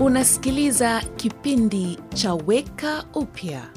Unasikiliza kipindi cha Weka Upya.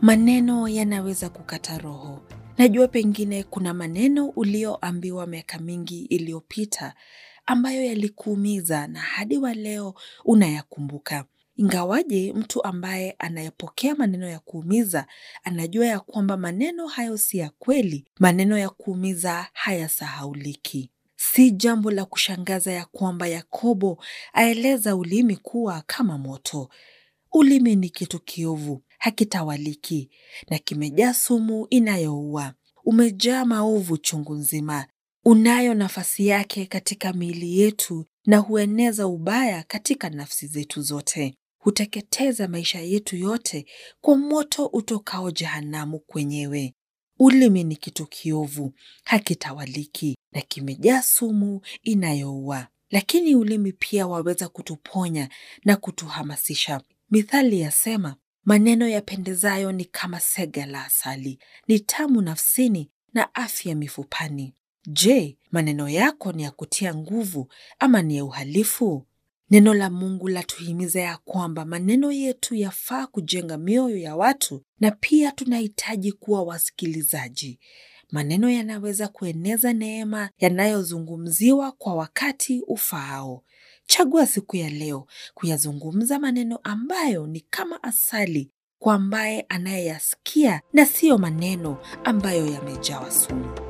Maneno yanaweza kukata roho. Najua pengine kuna maneno ulioambiwa miaka mingi iliyopita ambayo yalikuumiza na hadi wa leo unayakumbuka. Ingawaje mtu ambaye anayepokea maneno ya kuumiza anajua ya kwamba maneno hayo si ya kweli, maneno ya kuumiza hayasahauliki. Si jambo la kushangaza ya kwamba Yakobo aeleza ulimi kuwa kama moto. Ulimi ni kitu kiovu, hakitawaliki na kimejaa sumu inayoua. Umejaa maovu chungu nzima. Unayo nafasi yake katika miili yetu na hueneza ubaya katika nafsi zetu zote. Huteketeza maisha yetu yote kwa moto utokao jehanamu kwenyewe. Ulimi ni kitu kiovu, hakitawaliki na kimejaa sumu inayoua. Lakini ulimi pia waweza kutuponya na kutuhamasisha. Mithali yasema, maneno yapendezayo ni kama sega la asali, ni tamu nafsini na afya mifupani. Je, maneno yako ni ya kutia nguvu ama ni ya uhalifu? Neno la Mungu latuhimiza ya kwamba maneno yetu yafaa kujenga mioyo ya watu na pia tunahitaji kuwa wasikilizaji. Maneno yanaweza kueneza neema yanayozungumziwa kwa wakati ufaao. Chagua siku ya leo kuyazungumza maneno ambayo ni kama asali kwa ambaye anayeyasikia na siyo maneno ambayo yamejawa sumu.